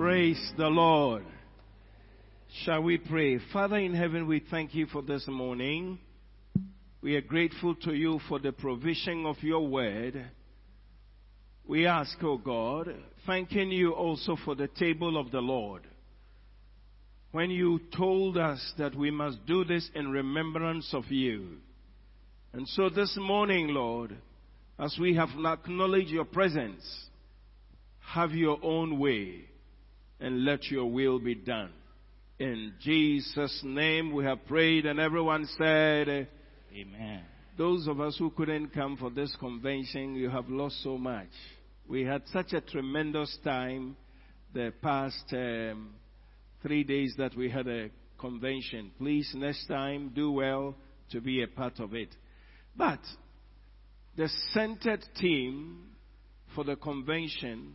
Praise the Lord. Shall we pray? Father in heaven, we thank you for this morning. We are grateful to you for the provision of your word. We ask, O oh God, thanking you also for the table of the Lord. When you told us that we must do this in remembrance of you. And so this morning, Lord, as we have acknowledged your presence, have your own way and let your will be done. In Jesus' name we have prayed and everyone said, Amen. Those of us who couldn't come for this convention, you have lost so much. We had such a tremendous time the past um, three days that we had a convention. Please, next time, do well to be a part of it. But the centered theme for the convention,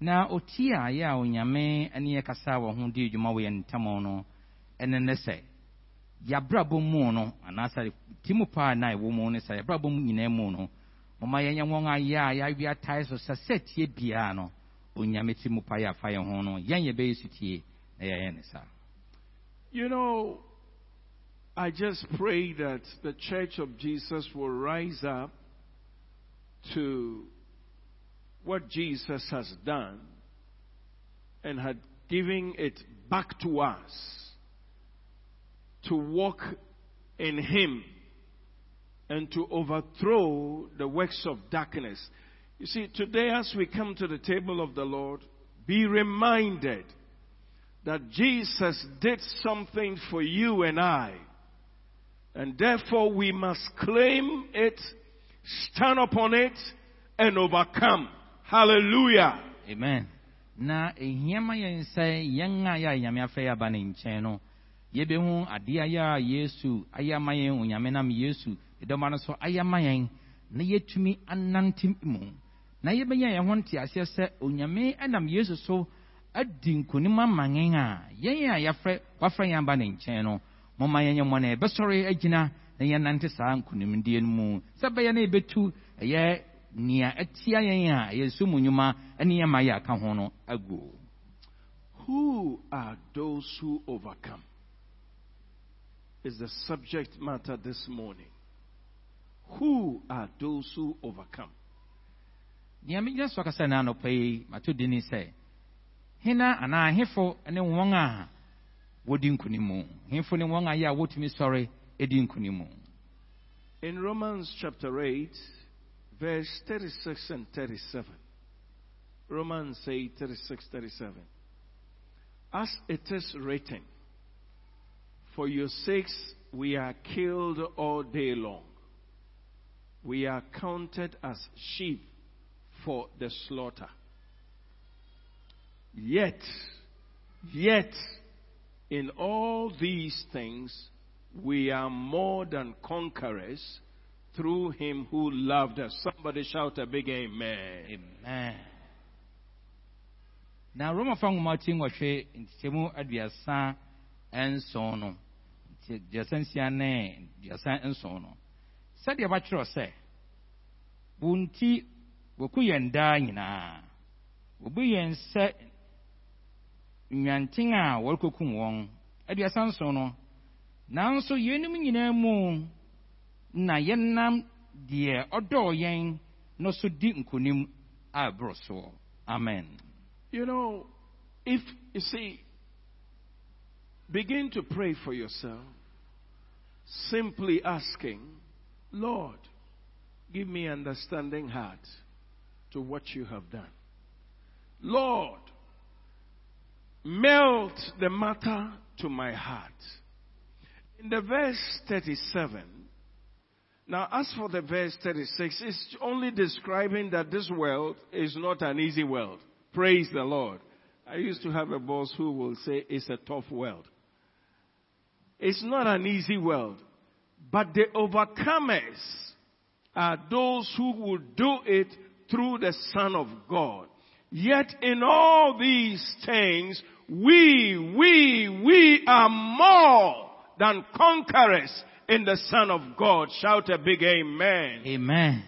na ɔti a yɛ a onyame ne yɛ kasa wɔ ho di adwuma wɔ yɛ ntam no ɛne ne sɛ yɛabrabɔ mu no anaasɛ ti mu paa na ɛwɔ mu no sɛ yɛabrabɔ mu nyinaa mu no mɔma yɛnyɛ wɔn ayɛ a yɛawe atae so sɛ sɛ tie biara no onyame ti mu pa yɛ afa yɛn ho no yɛn yɛbɛyɛ so tie na yɛyɛ ne saa You know, I just pray that the Church of Jesus will rise up to what Jesus has done and had given it back to us to walk in Him and to overthrow the works of darkness. You see, today as we come to the table of the Lord, be reminded that Jesus did something for you and I. And therefore we must claim it, stand upon it, and overcome. Hallelujah. amen. Na ehia ma yɛn sɛ yɛn a yɛ a nyame afɛ yɛ aba ne nkyɛn no yɛbɛhu adeɛ ayɛ a yesu. Ayɛ ama onyame nam yesu ɛdɔma no so ayɛ ama na yɛtumi anante mu na yɛbɛnya yɛn ho nteaseɛ sɛ onyame nam yesu so adi nkonim ama yɛn a yɛn a yɛafrɛ wafrɛ yɛn aba ne nkyɛn no moma yɛnyɛ mmɔ na yɛbɛsɔre agyina na yɛnante saa nkonimdie no mu sɛ bɛyɛ na yɛbɛtu ɛyɛ nea ɛtia yɛn a ɛyɛ mu nnwuma ne yɛma yɛ aka ho no agu Who are those who overcome? Is the subject matter this morning. Who are those who overcome? nea megyina so akasa no anɔpa yi mato di ne sɛ hena anaa hefo ne wɔn a wɔdi nkonim hefo ne wɔn a yɛ a wɔtumi sɔre di nkonim In Romans chapter 8, verse 36 and 37. Romans 8, 36, 37. As it is written, For your sakes we are killed all day long. We are counted as sheep for the slaughter. Yet, yet, in all these things, we are more than conquerors through him who loved us. Somebody shout a big amen. amen. Na romafa nwoma ti nwɔtwe nkyɛmu aduasa nson no. Aduasa nsia ne aduasa nson no. Sɛdeɛ wɔakyerɛw sɛ wo nti wɔku yɛn daa nyinaa. Wɔbu yɛn sɛ nnwanten a wɔrekɔkum wɔn. Aduasa nson no. Nanso yɛnum mu na yɛnam deɛ ɔdɔɔ yɛn no so di nkonim a soɔ amen You know, if you see, begin to pray for yourself, simply asking, Lord, give me understanding heart to what you have done. Lord, melt the matter to my heart. In the verse 37, now as for the verse 36, it's only describing that this world is not an easy world. Praise the Lord. I used to have a boss who will say it's a tough world. It's not an easy world. But the overcomers are those who will do it through the Son of God. Yet in all these things, we, we, we are more than conquerors in the Son of God. Shout a big amen. amen.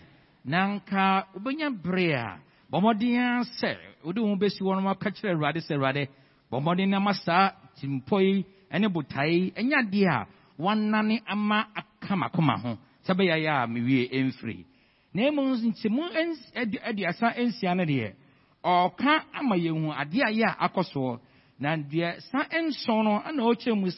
Na nka wobɛnya bere a bɔ mmɔden sɛ wode wo bɛsi hɔ no aka kyerɛ awurade sɛ awurade bɔ mmɔden na ma saa ama aka makoma ho sɛ bɛyɛ yɛ a mewie ɛmfiri na mmom nti mu ens- adu- aduasa nsia no deɛ ama yɛhu adeɛ a yɛ a sa nson no ana ɔkyerɛ mu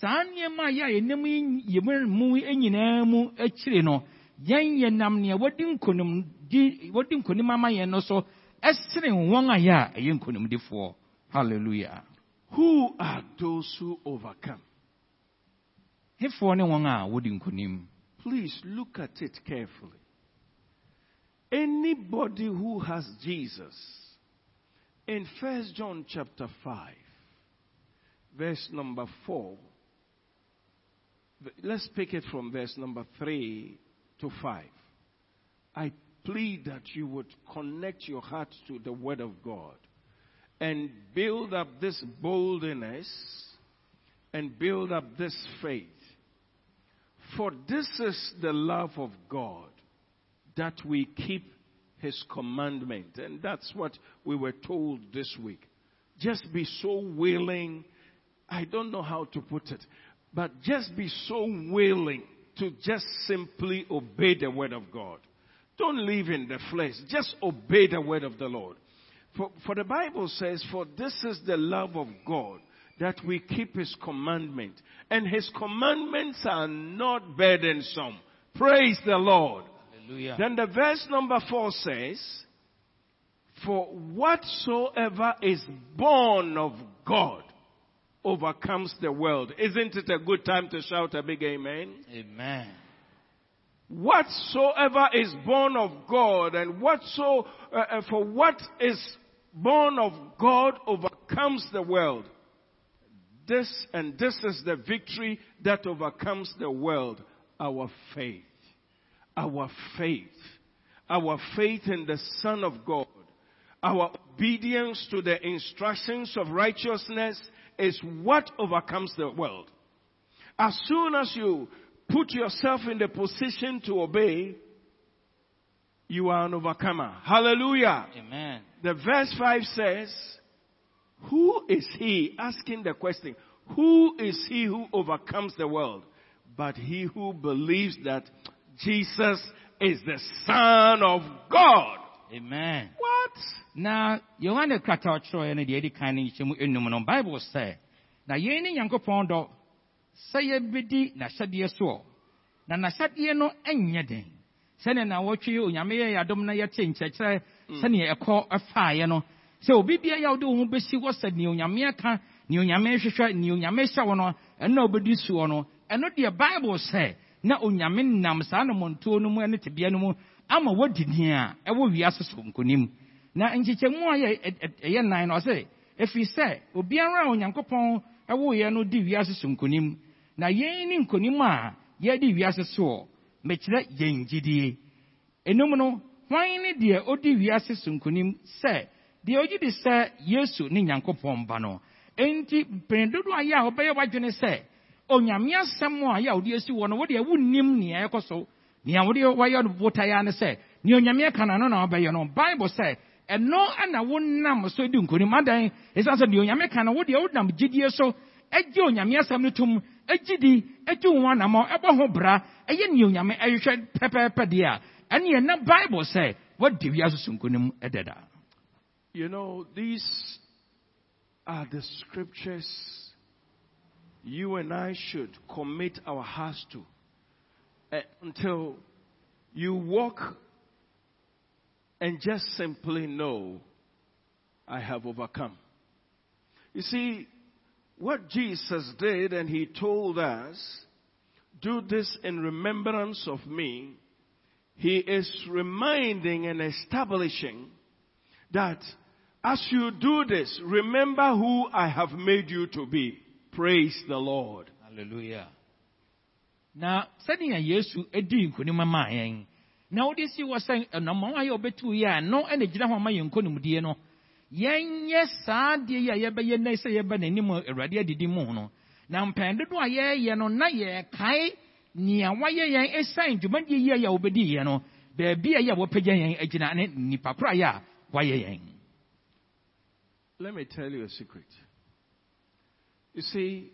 saa nneɛma a yɛ a yɛnam yi yɛmu mu nyinaa mu akyire no yɛn yɛnam nea wɔdi nkonim di wɔdi nkonim ama yɛn no so wɔn a yɛ a ɛyɛ nkonimdifoɔ hallelujah Who are those who overcome? hefoɔ ne wɔn a wɔdi nkonim Please look at it carefully. Anybody who has Jesus, in First John chapter 5, verse number 4, let's pick it from verse number 3 to 5. I plead that you would connect your heart to the Word of God and build up this boldness and build up this faith. For this is the love of God, that we keep His commandment. And that's what we were told this week. Just be so willing. I don't know how to put it, but just be so willing to just simply obey the word of God. Don't live in the flesh. Just obey the word of the Lord. For, for the Bible says, For this is the love of God, that we keep His commandment. And His commandments are not burdensome. Praise the Lord. hallelujah Then the verse number four says, For whatsoever is born of God overcomes the world. Isn't it a good time to shout a big amen? amen Whatsoever is born of God and whatso, uh, uh, for what is born of God overcomes the world. This and this is the victory that overcomes the world. Our faith. Our faith. Our faith in the Son of God. Our obedience to the instructions of righteousness is what overcomes the world. As soon as you put yourself in the position to obey, you are an overcomer. Hallelujah. amen The verse 5 says, Who is he? Asking the question, Who is he who overcomes the world? But he who believes that Jesus is the Son of God. Amen. What? na yohane krata a ɔkyerɛeɛ no deɛ ɛdi kan no nhyɛ mu enum no bible sɛ na yei ne nyankopɔn dɔ sɛ yɛbɛdi n'ahyɛdeɛ soɔ na n'ahyɛdeɛ no nyɛ den. Sɛnea na wɔtwe onyame yɛ yɛ adom na yɛte nkyerɛkyerɛ mm. sɛnea ɛkɔ ɛfaeɛ no sɛ obi yɛ wode wo ho bɛsi hɔ sɛ nea onyame aka nea onyame hwehwɛ nea onyame hyɛ wo no ɛno na wobɛdi soɔ no ɛno deɛ bible sɛ na onyame nam saa nomɔntuo no mu ne tebea no mu ama wadi din a ɛwɔ wiase so nkonim. Na nkyekyɛmu a yɛ ɛyɛ nan no ɔsɛ ɛfiri sɛ obiara a onyankopɔn ɛwoeɛ no di wiase so nkonim. Na yɛn ne nkonim a yɛdi wiase soɔ mekyerɛ yɛn gyidie. Enum no hwan ne deɛ odi wiase so nkonim sɛ deɛ ogye di sɛ yesu ne nyankopɔn ba no? Enti mpɛn dodoɔ a yɛ a wɔbɛyɛ w'adwene sɛ onyame asɛm a yɛ a wode asi wɔ no wode wonnim nea ɛkɔ so nea wode wɔyɛ no botaeɛ sɛ nea onyame aka na na wobɛyɛ no. Bible sɛ ɛno ana wonam so di nkonim adan ɛsiane sɛ deɛ onyame ka no wodeɛ wonam gyidie so. Agye onyame asɛm no tom agye di agye wo anammɔ ɛbɔ ho bra ɛyɛ nea onyame ɛhwehwɛ pɛpɛɛpɛ deɛ a ɛneɛ na bible sɛ wadi wiase so nkonim ɛdɛda You know, these are the scriptures you and I should commit our hearts to Eh, until you walk and just simply know, I have overcome. You see, what Jesus did, and he told us, do this in remembrance of me, he is reminding and establishing that As you do this, remember who I have made you to be. Praise the Lord. hallelujah na sɛnea yesu edi nkonim maa yɛn na wode si wɔ sɛ ɛnɔma a ɔbɛtu yi a no ɛna gyina hɔ ma yɛn nkonimdie no yɛnyɛ saa adeɛ yi a yɛbɛyɛ nnɛ sɛ yɛbɛ n'anim awurade adidi mu no. Na mpɛn dodo a yɛreyɛ no na yɛkae nea wayɛ yɛn ɛsiane dwumadie yi a yɛ wobɛdi yɛ no. Baabi a yɛ wɔpagya yɛn agyina ne nnipa koro yɛ a wayɛ yɛn. Let me tell you a secret. You see,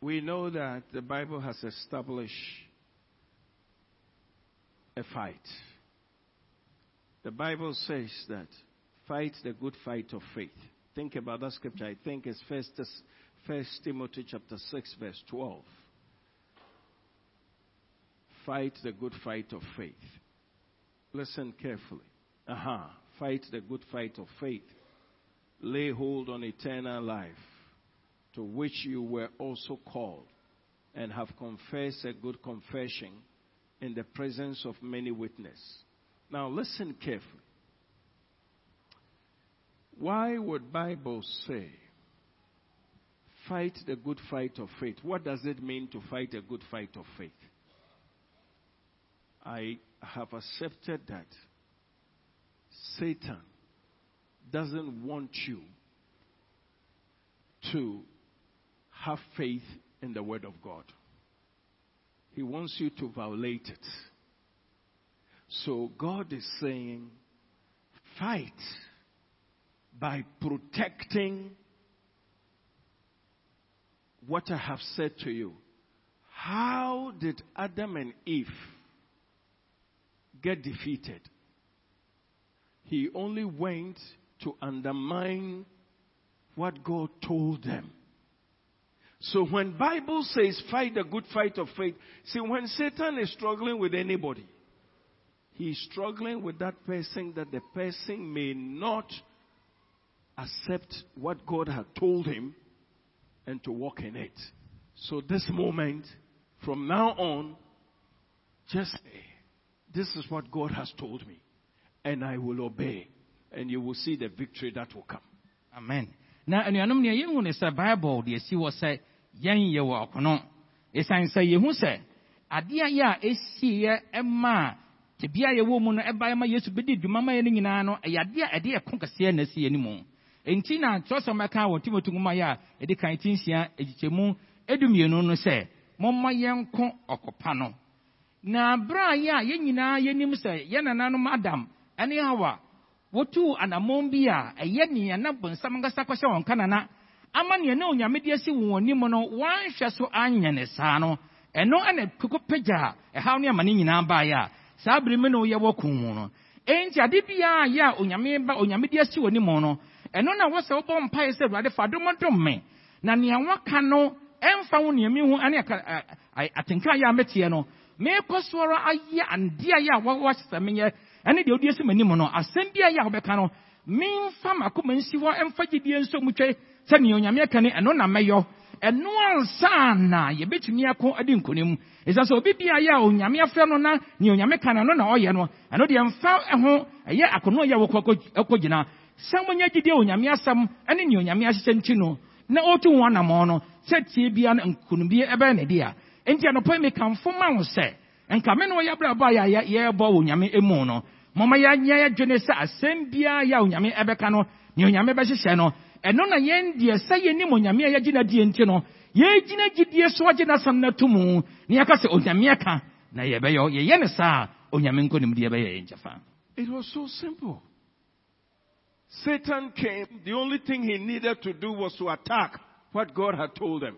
we know that the Bible has established a fight. The Bible says that fight the good fight of faith. Think about that scripture. I think it's First, First Timothy chapter six, verse twelve. Fight the good fight of faith. Listen carefully. Aha. Uh-huh. Fight the good fight of faith. Lay hold on eternal life, to which you were also called, and have confessed a good confession in the presence of many witnesses. Now listen carefully. Why would Bible say fight the good fight of faith? What does it mean to fight a good fight of faith? I have accepted that Satan doesn't want you to have faith in the Word of God. He wants you to violate it. So God is saying, fight by protecting what I have said to you. How did Adam and Eve get defeated? He only went to undermine what God told them. So when Bible says fight the good fight of faith, see when Satan is struggling with anybody, he is struggling with that person that the person may not accept what God had told him and to walk in it. So this moment, from now on, just say, this is what God has told me and I will obey and you will see the victory that will come. Amen. Na anuanom nea yɛhu ne bible deɛ si wɔ yɛn yɛ wɔ ɔkono. Ɛsiane sɛ yɛhu sɛ adeɛ yɛ a ɛsiiɛ ɛma a tebea a yɛwɔ mu no ɛbaeɛ ma yesu bɛdi dwuma ma yɛ no nyinaa no ɛyɛ adeɛ ɛde ɛko kɛseɛ na ɛsi anim enti na kyerɛsɛm ɛka wɔ timothy nwoma yɛ a ɛde kan ti nsia agyikyɛmu edumienu no sɛ momma yɛnko ɔkɔpa no. Na berɛ a yɛ a yɛn nyinaa yɛnim sɛ yɛn nananom adam ɛne hawa wotu anammɔn bi a ɛyɛ nea na bonsam nkasa kɔhyɛ wɔn kanana ama nea na onyame de asi wɔn anim no wɔanhwɛ so anyɛ ne saa no ɛno ɛna koko pagya a ɛhaw ne ama ne nyinaa baeɛ a saa bere mu na woyɛ wɔ kun mu no. Enti ade biara yɛ a onyame ba onyame de asi wɔn anim no ɛno na wɔsɛ wobɔ mpaeɛ sɛ awurade fa dom dom me. Na nea waka no ɛmfa wo nea mehu ane atenka yɛ a mɛteɛ no meekɔ so ara ayɛ adeɛ yɛ a wɔhyɛ sɛ menyɛ. Ɛne deɛ wodi asi m'anim no asɛm bi a yɛ a wobɛka no memfa m'akoma nsi hɔ ɛmfa gyidie nso mu twɛ sɛ nea onyame aka ne ɛno na mɛyɔ. Ɛno ansa na yɛbɛtumi ako ade nkonim. Ɛsiane sɛ obi bia yɛ a onyame afrɛ no na nea onyame ka no ɛno na ɔyɛ no. Ɛno deɛ mfa ho ɛyɛ akono yɛ wɔkɔ gyina. Sɛ monyɛ gyidie onyame asɛm ɛne nea onyame ahyehyɛ nti no na ɔtu ho anammɔ no sɛ tie bia no nkonimdie ɛbɛyɛ ne de a enti anɔpɔ mekamfo ma wo sɛ nka me ne wɔyɛ abrabɔ a yɛbɔ wɔ onyame mu no. Mɔma yɛanyɛ yɛdwene sɛ asɛm biara yɛ onyame ɛbɛka no nea onyame bɛhyehyɛ no ɛno na yɛn deɛ sɛ yɛnim onyame a yɛgye die nti no yɛgyina gyidie so agye n'asɛm no to mu na yɛka sɛ onyame aka na yɛbɛyɛ yɛyɛ ne saa onyame nkonimdeɛ bɛyɛ yɛn kyɛfa It was so simple. Satan came, the only thing he needed to do was to attack what God had told him.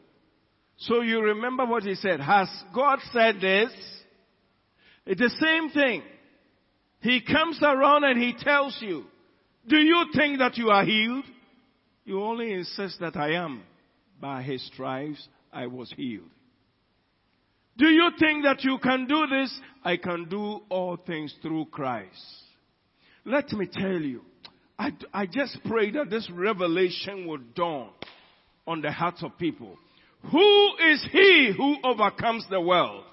So you remember what he said. Has God said this? It's the same thing. He comes around and he tells you, do you think that you are healed? You only insist that I am. By his stripes I was healed. Do you think that you can do this? I can do all things through Christ. Let me tell you, I, I just pray that this revelation will dawn on the hearts of people. Who is he who overcomes the world?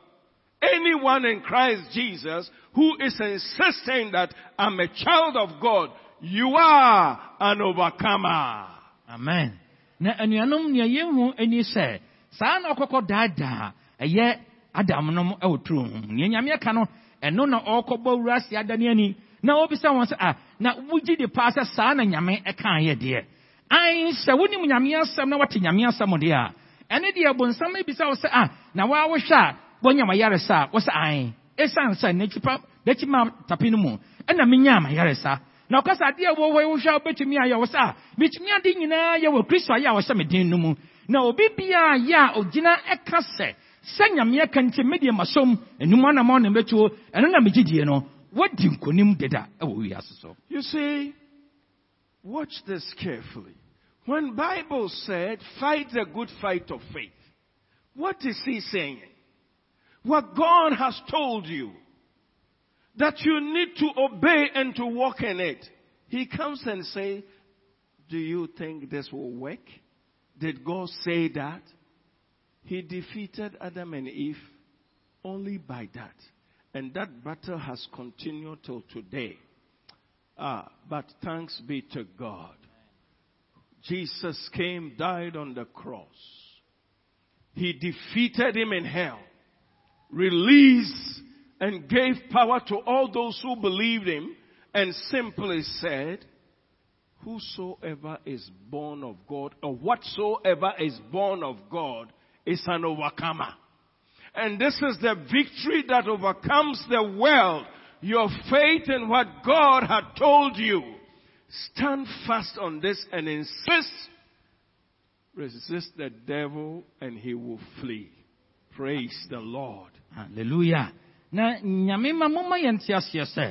Anyone in Christ Jesus who is insisting that I'm a child of God, you are an overcomer. Amen. Na anuanom nea yɛhu ani sɛ saa na ɔkɔkɔ daadaa ɛyɛ adam nom turo ho nea nyame ka no ɛno na ɔrekɔbɔ wura ase adane ani na obisa wɔn sɛ a na wogye de paa sɛ saa na nyame ɛkaa yɛ deɛ. An sɛ wonim nyame asɛm na wate nyame asɛm deɛ a ɛne deɛ bonsam ebisa wo sɛ a na waa wohwɛ a wɔnya ma yaresa a wɔsɛ an ɛsiane sɛ n'akyipa n'akyi ma tapi no mu ɛna menya ma yaresa na ɔkasa adeɛ a wɔwɔ wohwɛ a wobɛtumi ayɛ wɔ sɛ a metumi ade nyinaa yɛ wɔ kristo ayɛ a wɔhyɛ me den no mu na obi biara yɛ a ogyina ɛka sɛ sɛ nyame aka nti medeɛ masom enum anamɔ na mbɛtuo ɛno na megyedie no nkonim deda ɛwɔ You see, watch this carefully. When Bible said, fight the good fight of faith, what is he saying? What God has told you that you need to obey and to walk in it. He comes and say, do you think this will work? Did God say that? He defeated Adam and Eve only by that. And that battle has continued till today. Ah, but thanks be to God. Jesus came, died on the cross. He defeated him in hell, released and gave power to all those who believed him, and simply said, Whosoever is born of God, or whatsoever is born of God, is an overcomer. And this is the victory that overcomes the world. Your faith in what God had told you. Stand fast on this and insist. Resist the devil and he will flee. Praise the Lord. hallelujah na nyame ma momma yɛn te aseɛ sɛ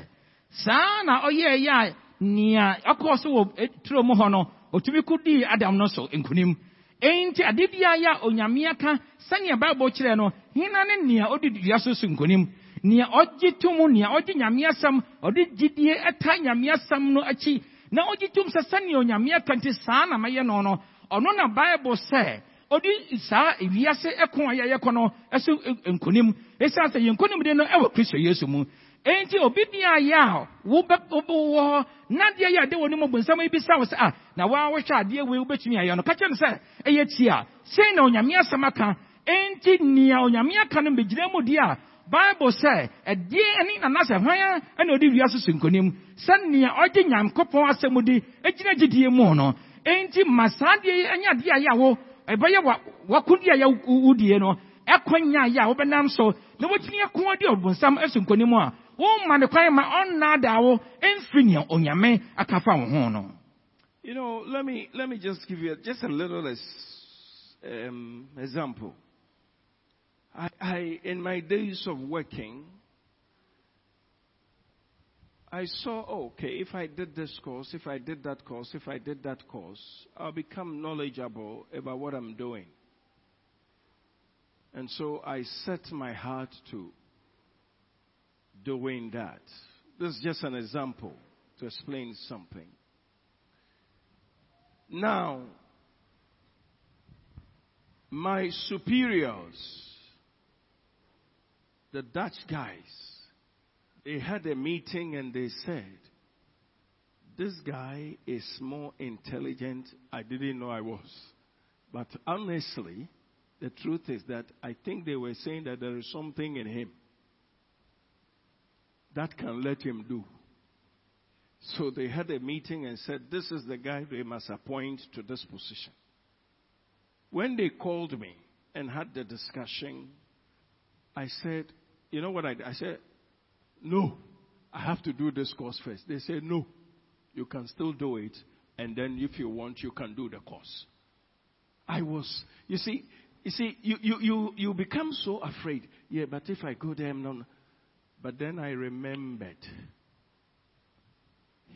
saa na ɔyɛɛ yɛ a nea ɔkɔɔ so wɔ eh, turo mu hɔ no otumi ko dii adam no so nkonim enti ade biara yɛ a onyame aka sɛnea bible kyerɛ no hena ne nea ɔde dua so so nkonim nea ɔgye to mu nea ɔgye nyame asɛm ɔde gyidie ɛta nyame asɛm no akyi na ɔgye tom sɛ sɛnea onyame aka nti saa na mɛyɛ no no ɔno na bible sɛ ɔde saa ewiase ɛko a yɛyɛ kɔ no ɛso nkonim. Esiane sɛ yɛn nkonim de no ɛwɔ kristo yesu mu. Enti obi bia yɛ a wobɛ wobɛwɔ hɔ na adeɛ yɛ ade wɔ ne mu bonsam yi bisa wo sɛ a na waa wohwɛ adeɛ wei wobɛtumi ayɛ no? Ka kyerɛ no sɛ ɛyɛ tie a sei na onyame asɛm aka. Enti nea onyame aka no mbɛgyina mu di a bible sɛ ɛdeɛ ne nanasɛ hwan a ɛna ɔde wiase so nkonim. Sɛ nea ɔgye nyankopɔn asɛm di egyina gyidie mu no. Enti ma saa adeɛ yi ɛnyɛ adeɛ a yɛ a ɛbɛyɛ wakodi a wodie no ɛkɔnya a yɛ a wobɛnam so na wotumi ɔbonsam nkonim a womma ne kwan ma ɔnnaadaa wo ɛmfiri nea onyame aka fa wo ho no You know, let me, let me just give you just a little ex- um, example. I, I, in my days of working, I saw, oh, okay, if I did this course, if I did that course, if I did that course, I'll become knowledgeable about what I'm doing. And so I set my heart to doing that. This is just an example to explain something. Now, my superiors, the Dutch guys, they had a meeting and they said, This guy is more intelligent. I didn't know I was. But honestly, the truth is that I think they were saying that there is something in him that can let him do. So they had a meeting and said, This is the guy they must appoint to this position. When they called me and had the discussion, I said, You know what I? I said, No, I have to do this course first. They said, No, you can still do it, and then if you want, you can do the course. I was, you see, you see, you, you, you, you become so afraid. Yeah, but if I go there, no, no. But then I remembered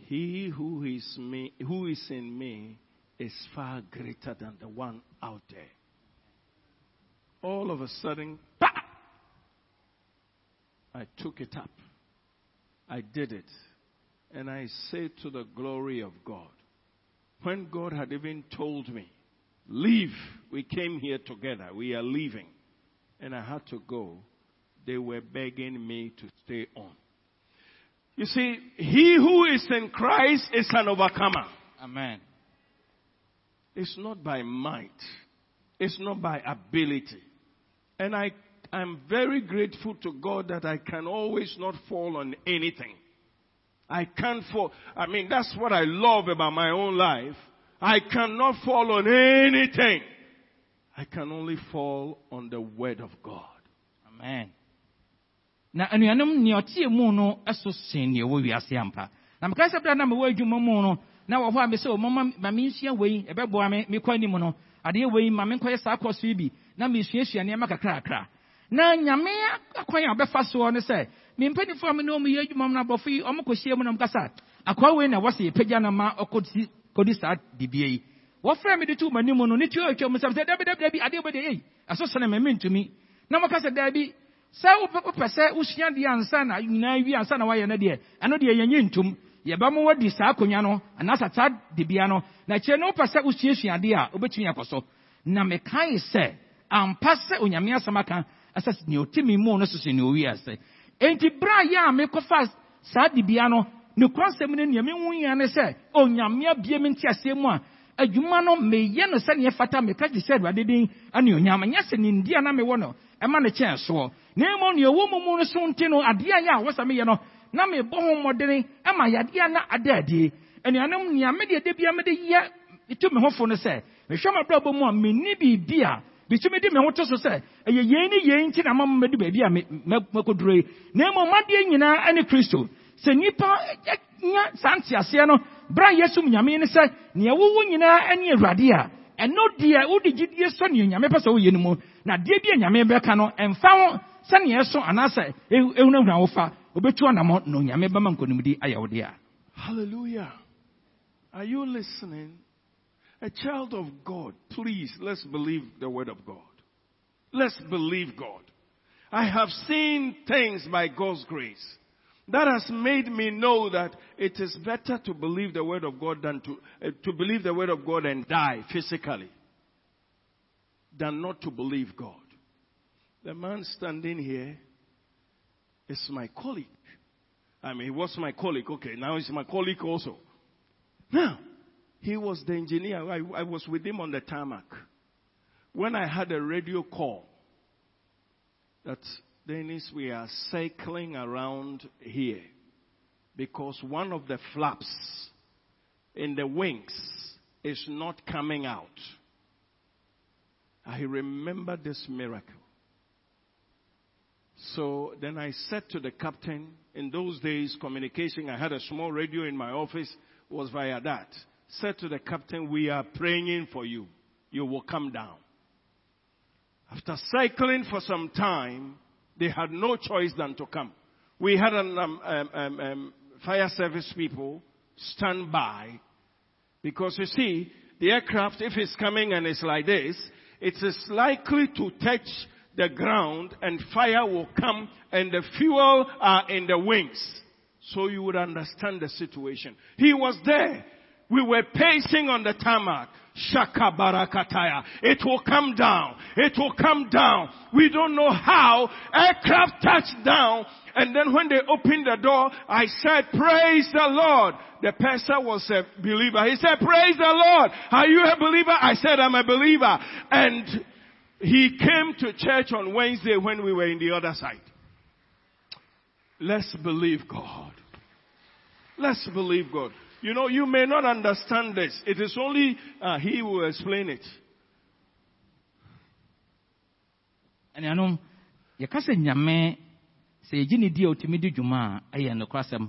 he who is me, who is in me, is far greater than the one out there. All of a sudden, bah! I took it up. I did it. And I say to the glory of God, when God had even told me, leave, we came here together, we are leaving, and I had to go, they were begging me to stay on. You see, he who is in Christ is an overcomer. amen It's not by might. It's not by ability. And I, I'm very grateful to God that I can always not fall on anything. I can't fall. I mean, that's what I love about my own life. I cannot fall on anything. I can only fall on the word of God. amen na anuanom nea ɔteɛ mu no so sen nea ɛwɔ wiase ampa na mekae sɛ berɛ na mewɔ adwuma mu no na wɔ hɔ a mesɛ oh, mama ma mensua wei ɛbɛboa me mekɔ anim no adeɛ wei ma menkɔyɛ saa kɔ so yi bi na mesuasua nneɛma kakrakra na nyame akwan a ɔbɛfa soɔ no sɛ mempanifoɔ a me ne ɔmu yɛ adwuma mu no abɔfo yi ɔmo kɔhyia mu na mkasa akoa wei na wɔsɛ yɛpagya no ma ɔkɔsi kɔdi saa dibea yi. Wɔfrɛ me tu m'anim no ne tua atwa mu sɛ sɛ dabi dabi dabi ei ɛso sene me mentumi. Na mɔka sɛ daabi sɛ wopɛ sɛ wosua deɛ ansa na nyinaa wi ansa na woayɛ no deɛ ɛno deɛ yɛnyɛ ntom yɛbɛma wadi saa akonnwa no anaasɛ saa dibea no. Na kyerɛ no wopɛ sɛ wosuasua adeɛ a wobɛtumi akɔ so. Na mekae sɛ ampa sɛ onyame asɛm aka ɛsɛ sɛ nea ɔtimi mu no soso nea ɔwie ase. Enti berɛ a yɛ a mekɔfa saa dibea no ne kɔnsɛm no nea mehu yɛ ne sɛ onyame abie me nteaseɛ mu a adwuma no meyɛ no sɛneɛ fata meka gye sɛ awurade din ane onyam ɛnyɛ sɛ nimdeɛ na mewɔ no ɛma no kyɛn soɔ. Na mmom nea ɛwɔ mu mu no so nti no adeɛ yɛ a wɔsɛ meyɛ no na mebɔ ho mmɔdene ama yadeɛ na ada adie anuanom nea mede da bia mede yɛ tu me ho fo no sɛ mehwɛ m'abrabɔ mu a menni biribi a bitumi de me ho to so sɛ ɛyɛ yei ne yei nti na mama madu baabi a mɛkɔduro yi na mmom adeɛ nyinaa ne kristo. Sɛ nnipa nya saa nteaseɛ no berɛ a yɛsom nyame ne sɛ nea wowo nyinaa ne awurade a ɛno deɛ wode gyidie sɔ nea nyame pɛ sɛ woyɛ no mu. Na adeɛ bi a nyame bɛka no ɛmfa ho sɛnea ɛso anaasɛ ɛhu- ɛhunahuna wo fa. Wobɛtu anammɔ na onyame bɛma nkonimdi ayɛ deɛ a Hallelujah. Are you listening? A child of God, please, let's believe the word of God. Let's believe God. I have seen things by God's grace that has made me know that it is better to believe the word of God than to, uh, to believe the word of God and die physically than not to believe God. The man standing here is my colleague. I mean, he was my colleague. Okay, now he's my colleague also. Now, he was the engineer. I, I was with him on the tarmac. When I had a radio call that Dennis, we are cycling around here because one of the flaps in the wings is not coming out. I remember this miracle. So then I said to the captain, in those days, communication, I had a small radio in my office, was via that. Said to the captain, we are praying for you. You will come down. After cycling for some time, they had no choice than to come. We had an, um, um, um, um, fire service people stand by because you see, the aircraft, if it's coming and it's like this, it is likely to touch the ground and fire will come and the fuel are in the wings. So you would understand the situation. He was there. We were pacing on the tarmac. Shaka barakataya. It will come down. It will come down. We don't know how. Aircraft touched down. And then when they opened the door, I said, praise the Lord. The person was a believer. He said, praise the Lord. Are you a believer? I said, I'm a believer. And he came to church on Wednesday when we were in the other side. Let's believe God. Let's believe God. You know, you may not understand this. It is only uh, He who will explain it. anuanom yɛka sɛ nyame sɛ yɛgye di a ɔtumi di dwuma a ɛyɛ nokorasɛm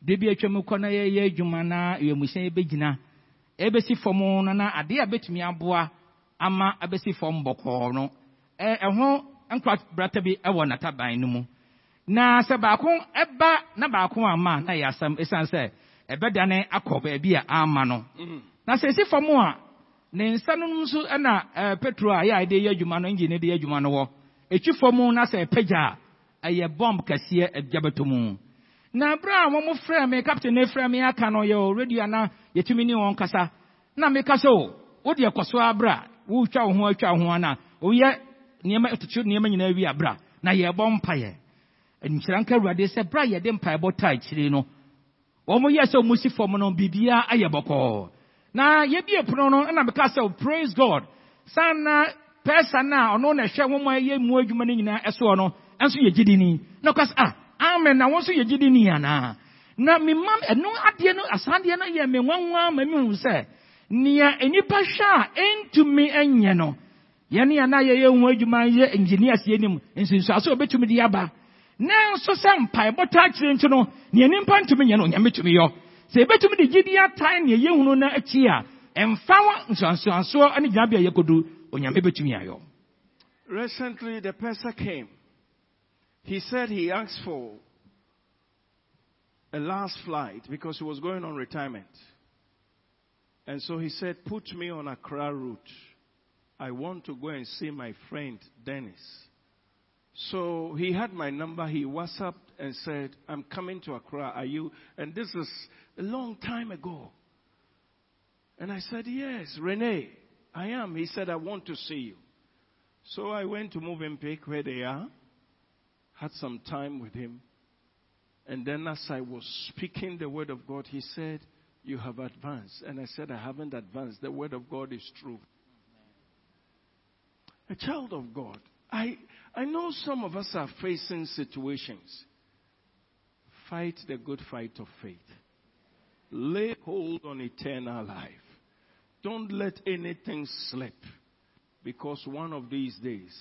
da bi atwa mu kɔ na yɛyɛ adwuma na yɛmuhyɛn yɛbɛgyina ɛbɛsi fam no na adeɛ a bɛtumi aboa ama abɛsi fam bɔkɔɔ no ɛho nkwabrata bi ɛwɔ n'ataban no na sɛ baako ɛba na baako ama na yɛ asɛm ɛsiane sɛ ɛbɛdane akɔ baabi a ama no. Na sɛ ɛsi fam a ne nsa no nso ɛna petro a yɛ a yɛde yɛ adwuma no engine de yɛ adwuma no wɔ etwi fam na sɛ ɛpagya a ɛyɛ bɔmb kɛseɛ ɛgya bɛtɔ mu. Na abere a wɔn frɛ me captain ne frɛ me aka no yɛ radio ana yɛtumi ne wɔn kasa. Na meka sɛ o wode ɛkɔ so abra wotwa wo ho atwa wo ho ana? Woyɛ nneɛma ɛtoto nneɛma nyinaa wi abra na yɛbɔ mpayɛ nhyira nka awurade sɛ bere a yɛde mpaebɔ taa akyiri no wɔn yɛ sɛ wɔn si fam no biribiara ayɛ bɔkɔɔ na yɛbie pono no ɛna meka sɛ praise god. Sanna pɛsa no a ɔno na ɛhwɛ wɔn a ɛyɛ mu adwuma no nyinaa ɛsoɔ no ɛnso yɛ gyidini na ɔka sɛ ah amen na wɔn nso yɛ gyidini anaa na mema ɛno adeɛ no asadeɛ no yɛ me nwanwa ma mi hu sɛ nea nipa hwɛ a ɛntumi nyɛ no. Yɛne yɛn a yɛyɛ ho adwuma yɛ engineers yɛ nim nsunsuaso a obetumi de aba nanso sɛ no nea nipa ntumi no tumi yɔ sɛ ebetumi de gyidi atae nea yɛhunu no akyi a ne onyame betumi ayɔ. Recently, the person came. He said he asked for a last flight because he was going on retirement. And so he said, Put me on a Accra route. I want to go and see my friend Dennis. So he had my number. He WhatsApped and said, I'm coming to Accra. Are you? And this is a long time ago. And I said, Yes, Renee, I am. He said, I want to see you. So I went to Movenpick where they are, had some time with him. And then as I was speaking the word of God, he said, You have advanced. And I said, I haven't advanced. The word of God is true. A child of God. I, I know some of us are facing situations. Fight the good fight of faith. Lay hold on eternal life. Don't let anything slip. Because one of these days,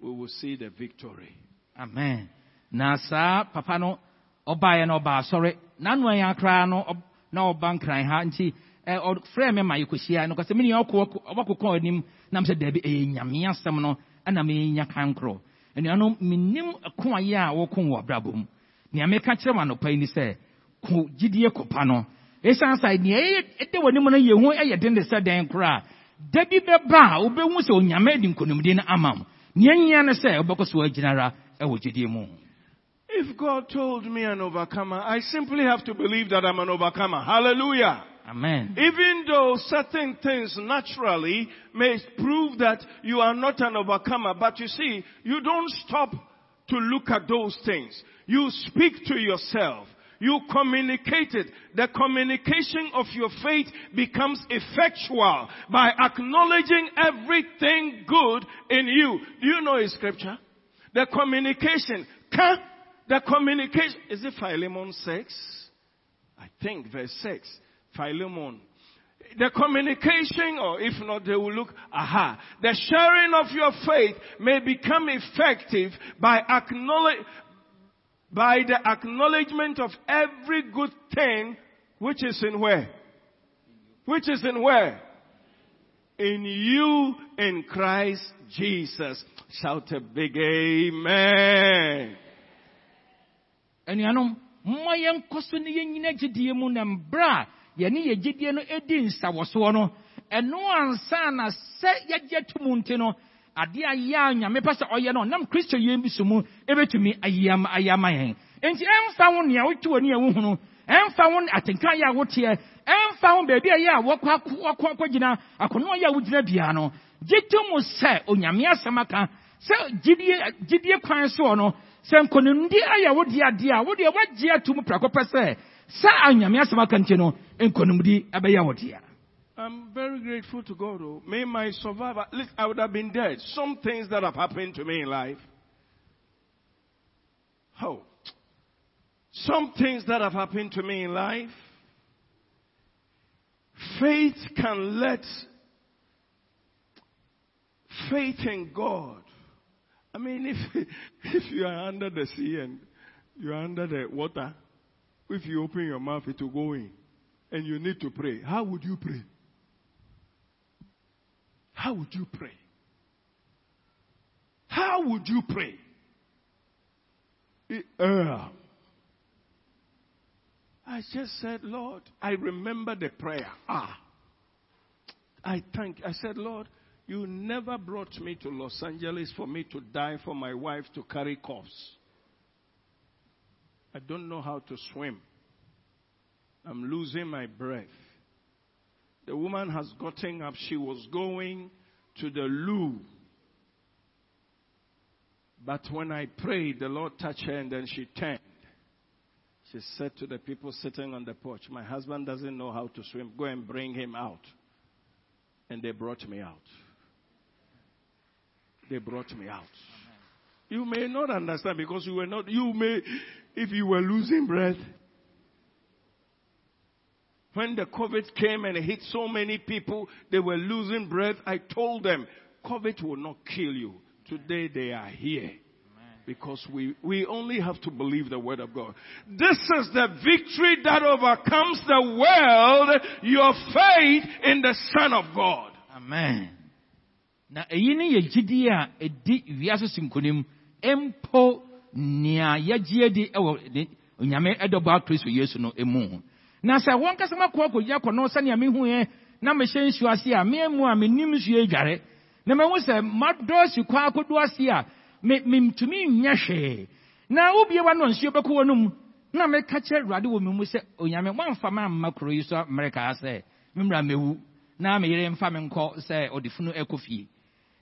we will see the victory. Amen. Na saa papa no ɔbaeɛ no ɔba asɔre n'ano ɛyɛ akora no na ɔba nkran ha nti eh, ɔfrɛ me ma yɛkɔhyia no kɔsɛ mene ɔbɔkokɔ anim nam sɛ daabi ɛyɛ eh, nyame asɛm no ɛna menya kan korɔ. Anuanom mennim koayɛ a wɔko wɔ abrabɔ nea meka kyerɛ m anɔpa yi ni sɛ ko gyidie kɔpa no. Ɛsiane sa nea ɛda w'anim no yɛhu ɛyɛ den de sɛ dɛn koraa. Da bi bɛba a wobɛhu sɛ onyame de nkonimdi no ama m nea nyia no sɛ wobɛkɔ so agyinara ɛwɔ gyidie mu. If God told me an overcomer, I simply have to believe that I'm an overcomer. Hallelujah. Amen Even though certain things naturally may prove that you are not an overcomer, but you see, you don't stop to look at those things. You speak to yourself. You communicate it. The communication of your faith becomes effectual by acknowledging everything good in you. Do you know a scripture? The communication. Ka, the communication. Is it Philemon 6? I think verse 6. Philemon. The communication, or if not, they will look, aha. The sharing of your faith may become effective by acknowledge, by the acknowledgement of every good thing which is in where? Which is in where? In you, in Christ Jesus. Shout a big amen. mma yɛnkɔ so ne yɛne yɛ no di nsawɔsoɔ no ɛno ansa na sɛ yɛgye to mu nti no adeɛ a yɛ a nyame pɛ sɛ ɔyɛ no nam kristo yɛn bi so mu ɛbɛtumi ayɛ ama yɛn. Enti ɛmfa wo nea wote w'ani a wohunu ɛmfa wo atenka yɛ a woteɛ ɛmfa wo baabi a yɛ a wɔkɔ akɔgyina akɔnoa yɛ a wogyina biara no gye to mu sɛ onyame asɛm aka sɛ gyidie kwan soɔ no sɛ nkonimdi ayɛ wo deɛ adeɛ a wo deɛ woagye ato mu pɛ sɛ anyame no I'm very grateful to God. Oh, may my survivor. Listen, I would have been dead. Some things that have happened to me in life. Oh, some things that have happened to me in life. Faith can let faith in God. I mean, if if you are under the sea and you are under the water, if you open your mouth, it will go in, and you need to pray. How would you pray? How would you pray? How would you pray? Eh, uh, I just said, Lord, I remember the prayer. Ah. I thank, I said, Lord, you never brought me to Los Angeles for me to die for my wife to carry coughs. I don't know how to swim. I'm losing my breath. The woman has gotten up. She was going to the loo. But when I prayed, the Lord touched her and then she turned. She said to the people sitting on the porch, My husband doesn't know how to swim. Go and bring him out. And they brought me out. They brought me out. You may not understand because you were not, you may, if you were losing breath, when the COVID came and hit so many people, they were losing breath. I told them, COVID will not kill you. Today they are here. Because we, we only have to believe the word of God. This is the victory that overcomes the world, your faith in the Son of God. Amen. A edi mpo nea yɛgye di wɔ onyame ɛdɔbɔ akristo yesu no mu na sɛ wɔn kasa ma kɔ akɔgye akɔnɔ sɛnea mehu yɛ na mehyɛ nsuo ase a mmea a menim nsuo adware. Na mehu sɛ madɔ si kɔ akɔdo ase a mentumi nyɛ hwee. Na wobie wa no nsuo bɛkɔ wɔ mu na meka kyerɛ awurade wɔ mu sɛ onyame woamfa me amma kuro yi so mmerɛkaa sɛ memmra mɛwu na meyere mfa me nkɔ sɛ ɔde funu ɛkɔ fie.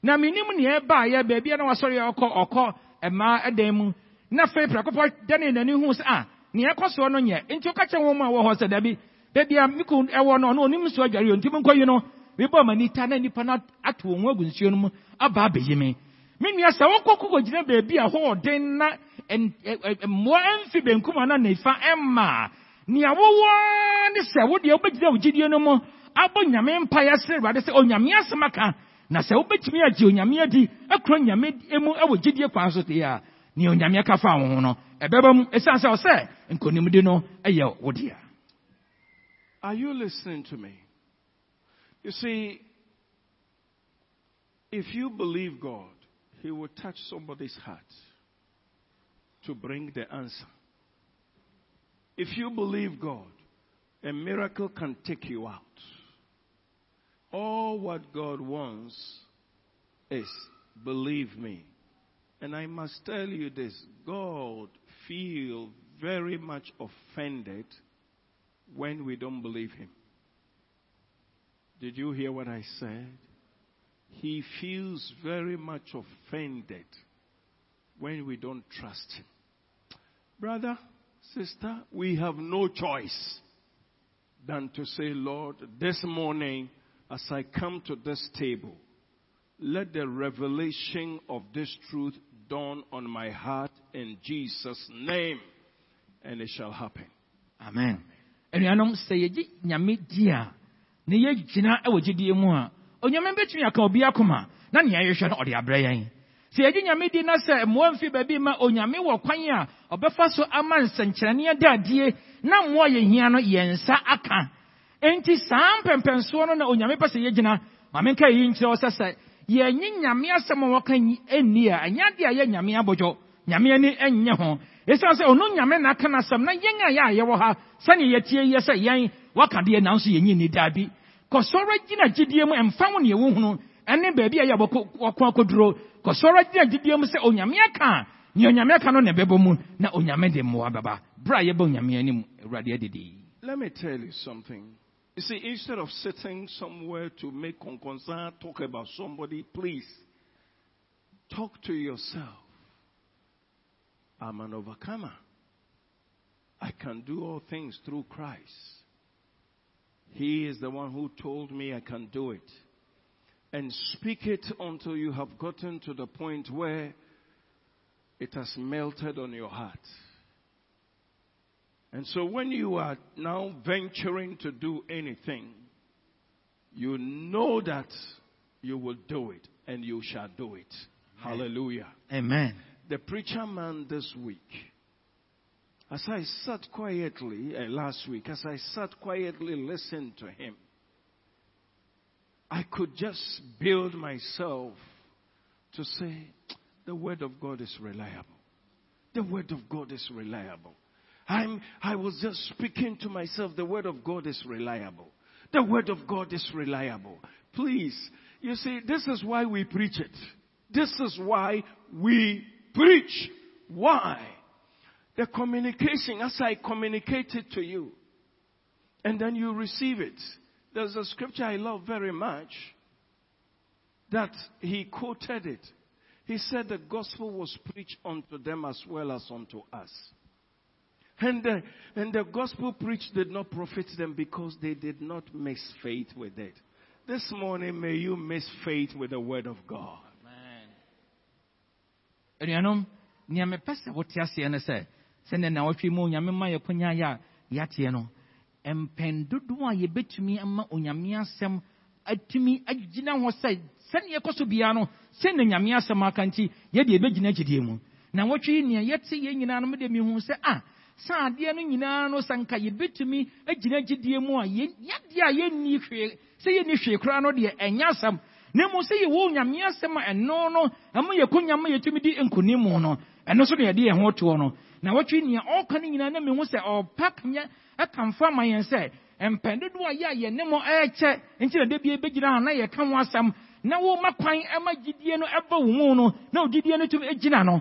Na menim nea ɛbaayɛ baabi a na wasɔre ɔkɔ ɔkɔ mmaa ɛdan mu. Na afei prakɔpɔ dane n'ani hu sɛ ah nea ɛkɔ soɔ no nyɛ. Nti woka kyɛ wɔn a wɔ hɔ sɛ dabi baabi a miko ɛwɔ no ɔno onim so adware nti nkɔ yi no mebɔ ma nita na nipa no ato wɔn agu nsuo no mu aba abɛyi me. Me nua sɛ wokɔ kɔkɔ gyina baabi a hɔ ɔden na mmoa ɛmfi benkum ana nifa ɛmma nea wowɔ ne sɛ wodeɛ wobɛgyina wo gyidie no mu abɔ nyame mpaeɛ sɛ awurade sɛ onyame asɛm aka na sɛ wobɛtumi agye onyame adi nyame gyidie kwan so a onyame ka fa wo ho no ɛbɛba mu ɛsiane sɛ nkonimdi no ɛyɛ wo dea Are you listening to me? You see, if you believe God, He will touch somebody's heart to bring the answer. If you believe God, a miracle can take you out. All what God wants is believe me. And I must tell you this God feels very much offended when we don't believe him. Did you hear what I said? He feels very much offended when we don't trust him. Brother, sister, we have no choice than to say, Lord, this morning as I come to this table, let the revelation of this truth dawn on my heart in Jesus' name, and it shall happen. Amen. anuanom sɛ yɛgye nyame di a na yɛgyina wɔ gyidie mu a onyame aka obi akoma na nea yɛhwɛ no ɔde abrɛ yɛn sɛ yɛgye nyame di na sɛ mmoa mfi baabi ma onyame wɔ kwan a ɔbɛfa so ama nsɛnkyerɛnneɛ daadie na mmoa yɛ hia no yɛn nsa aka enti saa mpɛmpɛnsoɔ no na onyame pɛ sɛ yɛgyina ma menka yi nkyerɛ sɛ sɛ yɛnye nyame asɛm a wɔka nni a ɛnyɛ ade a yɛ nyame abɔdwɔ. Nyame ani ɛnyɛ ho. Ɛsiane sɛ ɔno nyame na aka n'asɛm na yɛn a yɛ a yɛwɔ ha sɛnea yɛtie yɛ sɛ yɛn waka deɛ nanso yɛnyi ni daa bi kɔsɔre gyina gyidie mu ɛmfa wo neɛ wohunu ɛne baabi a yɛ wɔko akɔduro kɔsɔre gyina gyidie mu sɛ onyame aka a nea onyame aka no na ɛbɛbɔ mu na onyame de mmoa bɛba. Berɛ a yɛbɛ onyame anim awurade adidi Let me tell you something. You see, instead of sitting somewhere to make concern, talk about somebody, please talk to yourself. I'm an overcomer. I can do all things through Christ. He is the one who told me I can do it. And speak it until you have gotten to the point where it has melted on your heart. And so when you are now venturing to do anything, you know that you will do it and you shall do it. Hallelujah. amen The preacher man this week, as I sat quietly uh, last week, as I sat quietly listening to him, I could just build myself to say, the word of God is reliable. The word of God is reliable. I'm, I was just speaking to myself, the word of God is reliable. The word of God is reliable. Please, you see, this is why we preach it. This is why we preach. Why? The communication, as I communicate it to you, and then you receive it. There's a scripture I love very much that he quoted it. He said the gospel was preached unto them as well as unto us. And the, and the gospel preached did not profit them because they did not mix faith with it. This morning, may you mix faith with the word of God. anuanom nea mepɛ sɛ wote aseɛ no sɛ sɛnɛ na wɔtwe mu onyame ma yɛkonya yɛ a yɛateɛ no mpɛn dodoɔ a yɛbɛtumi ama onyame asɛm atumi agyina hɔ sɛ sɛne yɛkɔ so biara no sɛne nyame asɛm aka nti yɛde yɛbɛgyina gyidie mu na wɔtwe nea yɛte yɛn nyinaa no mede mehu sɛ ah saa adeɛ no nyinaa no sɛ nka yɛbɛtumi agyina gyidie mu a yɛdeɛ a yɛnni hwee sɛ yɛnni hwee koraa no deɛ ɛnyɛ asɛm. Na mmom sɛ yɛwɔ nyame asɛm a ɛno no ɛma yɛkɔ nyama yɛtumi di nkonim mu no ɛno so na yɛde yɛn ho toɔ no. Na wɔtwe nea ɔka no nyinaa na mehu sɛ ɔpa kanya ɛkamfo ama yɛn sɛ mpɛn dodoɔ a yɛ a yɛne mo ɛɛkyɛ nti na debie bɛgyina ha na yɛka ho asɛm. Na wɔma kwan ɛma gyidie no ɛba wo mu no na ogyidie no tumi gyina no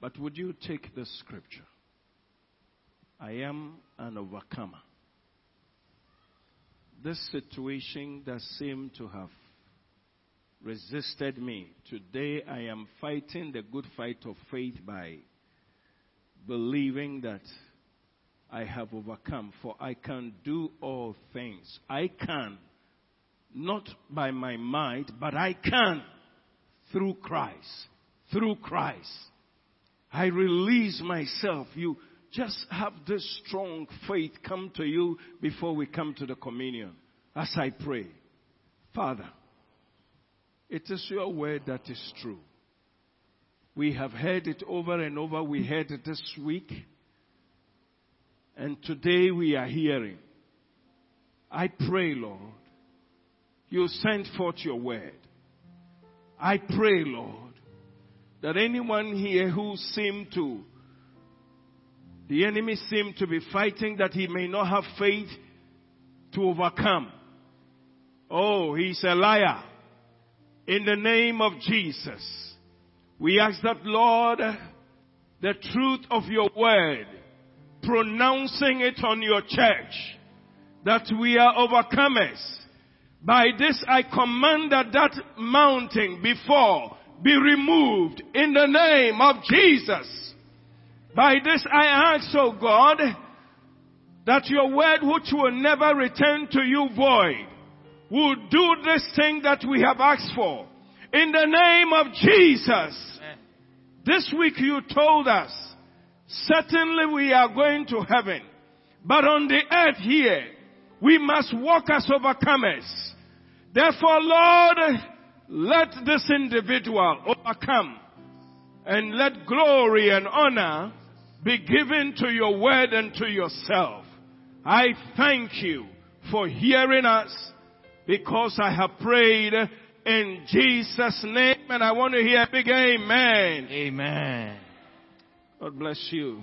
but would you take the scripture? I am an overcomer. This situation that seemed to have resisted me, today I am fighting the good fight of faith by believing that I have overcome, for I can do all things. I can, not by my might, but I can through Christ. Through Christ. I release myself. You just have this strong faith come to you before we come to the communion. As I pray, Father, it is your word that is true. We have heard it over and over. We heard it this week. And today we are hearing. I pray, Lord, you send forth your word. I pray, Lord, that anyone here who seemed to, the enemy seemed to be fighting that he may not have faith to overcome. Oh, he's a liar. In the name of Jesus, we ask that, Lord, the truth of your word, pronouncing it on your church, that we are overcomers. By this I command that that mountain before be removed in the name of Jesus. By this I ask, oh God, that your word which will never return to you void will do this thing that we have asked for. In the name of Jesus. This week you told us, certainly we are going to heaven. But on the earth here, we must walk as overcomers. Therefore, Lord, let this individual overcome and let glory and honor be given to your word and to yourself. I thank you for hearing us because I have prayed in Jesus' name and I want to hear a big amen. amen God bless you.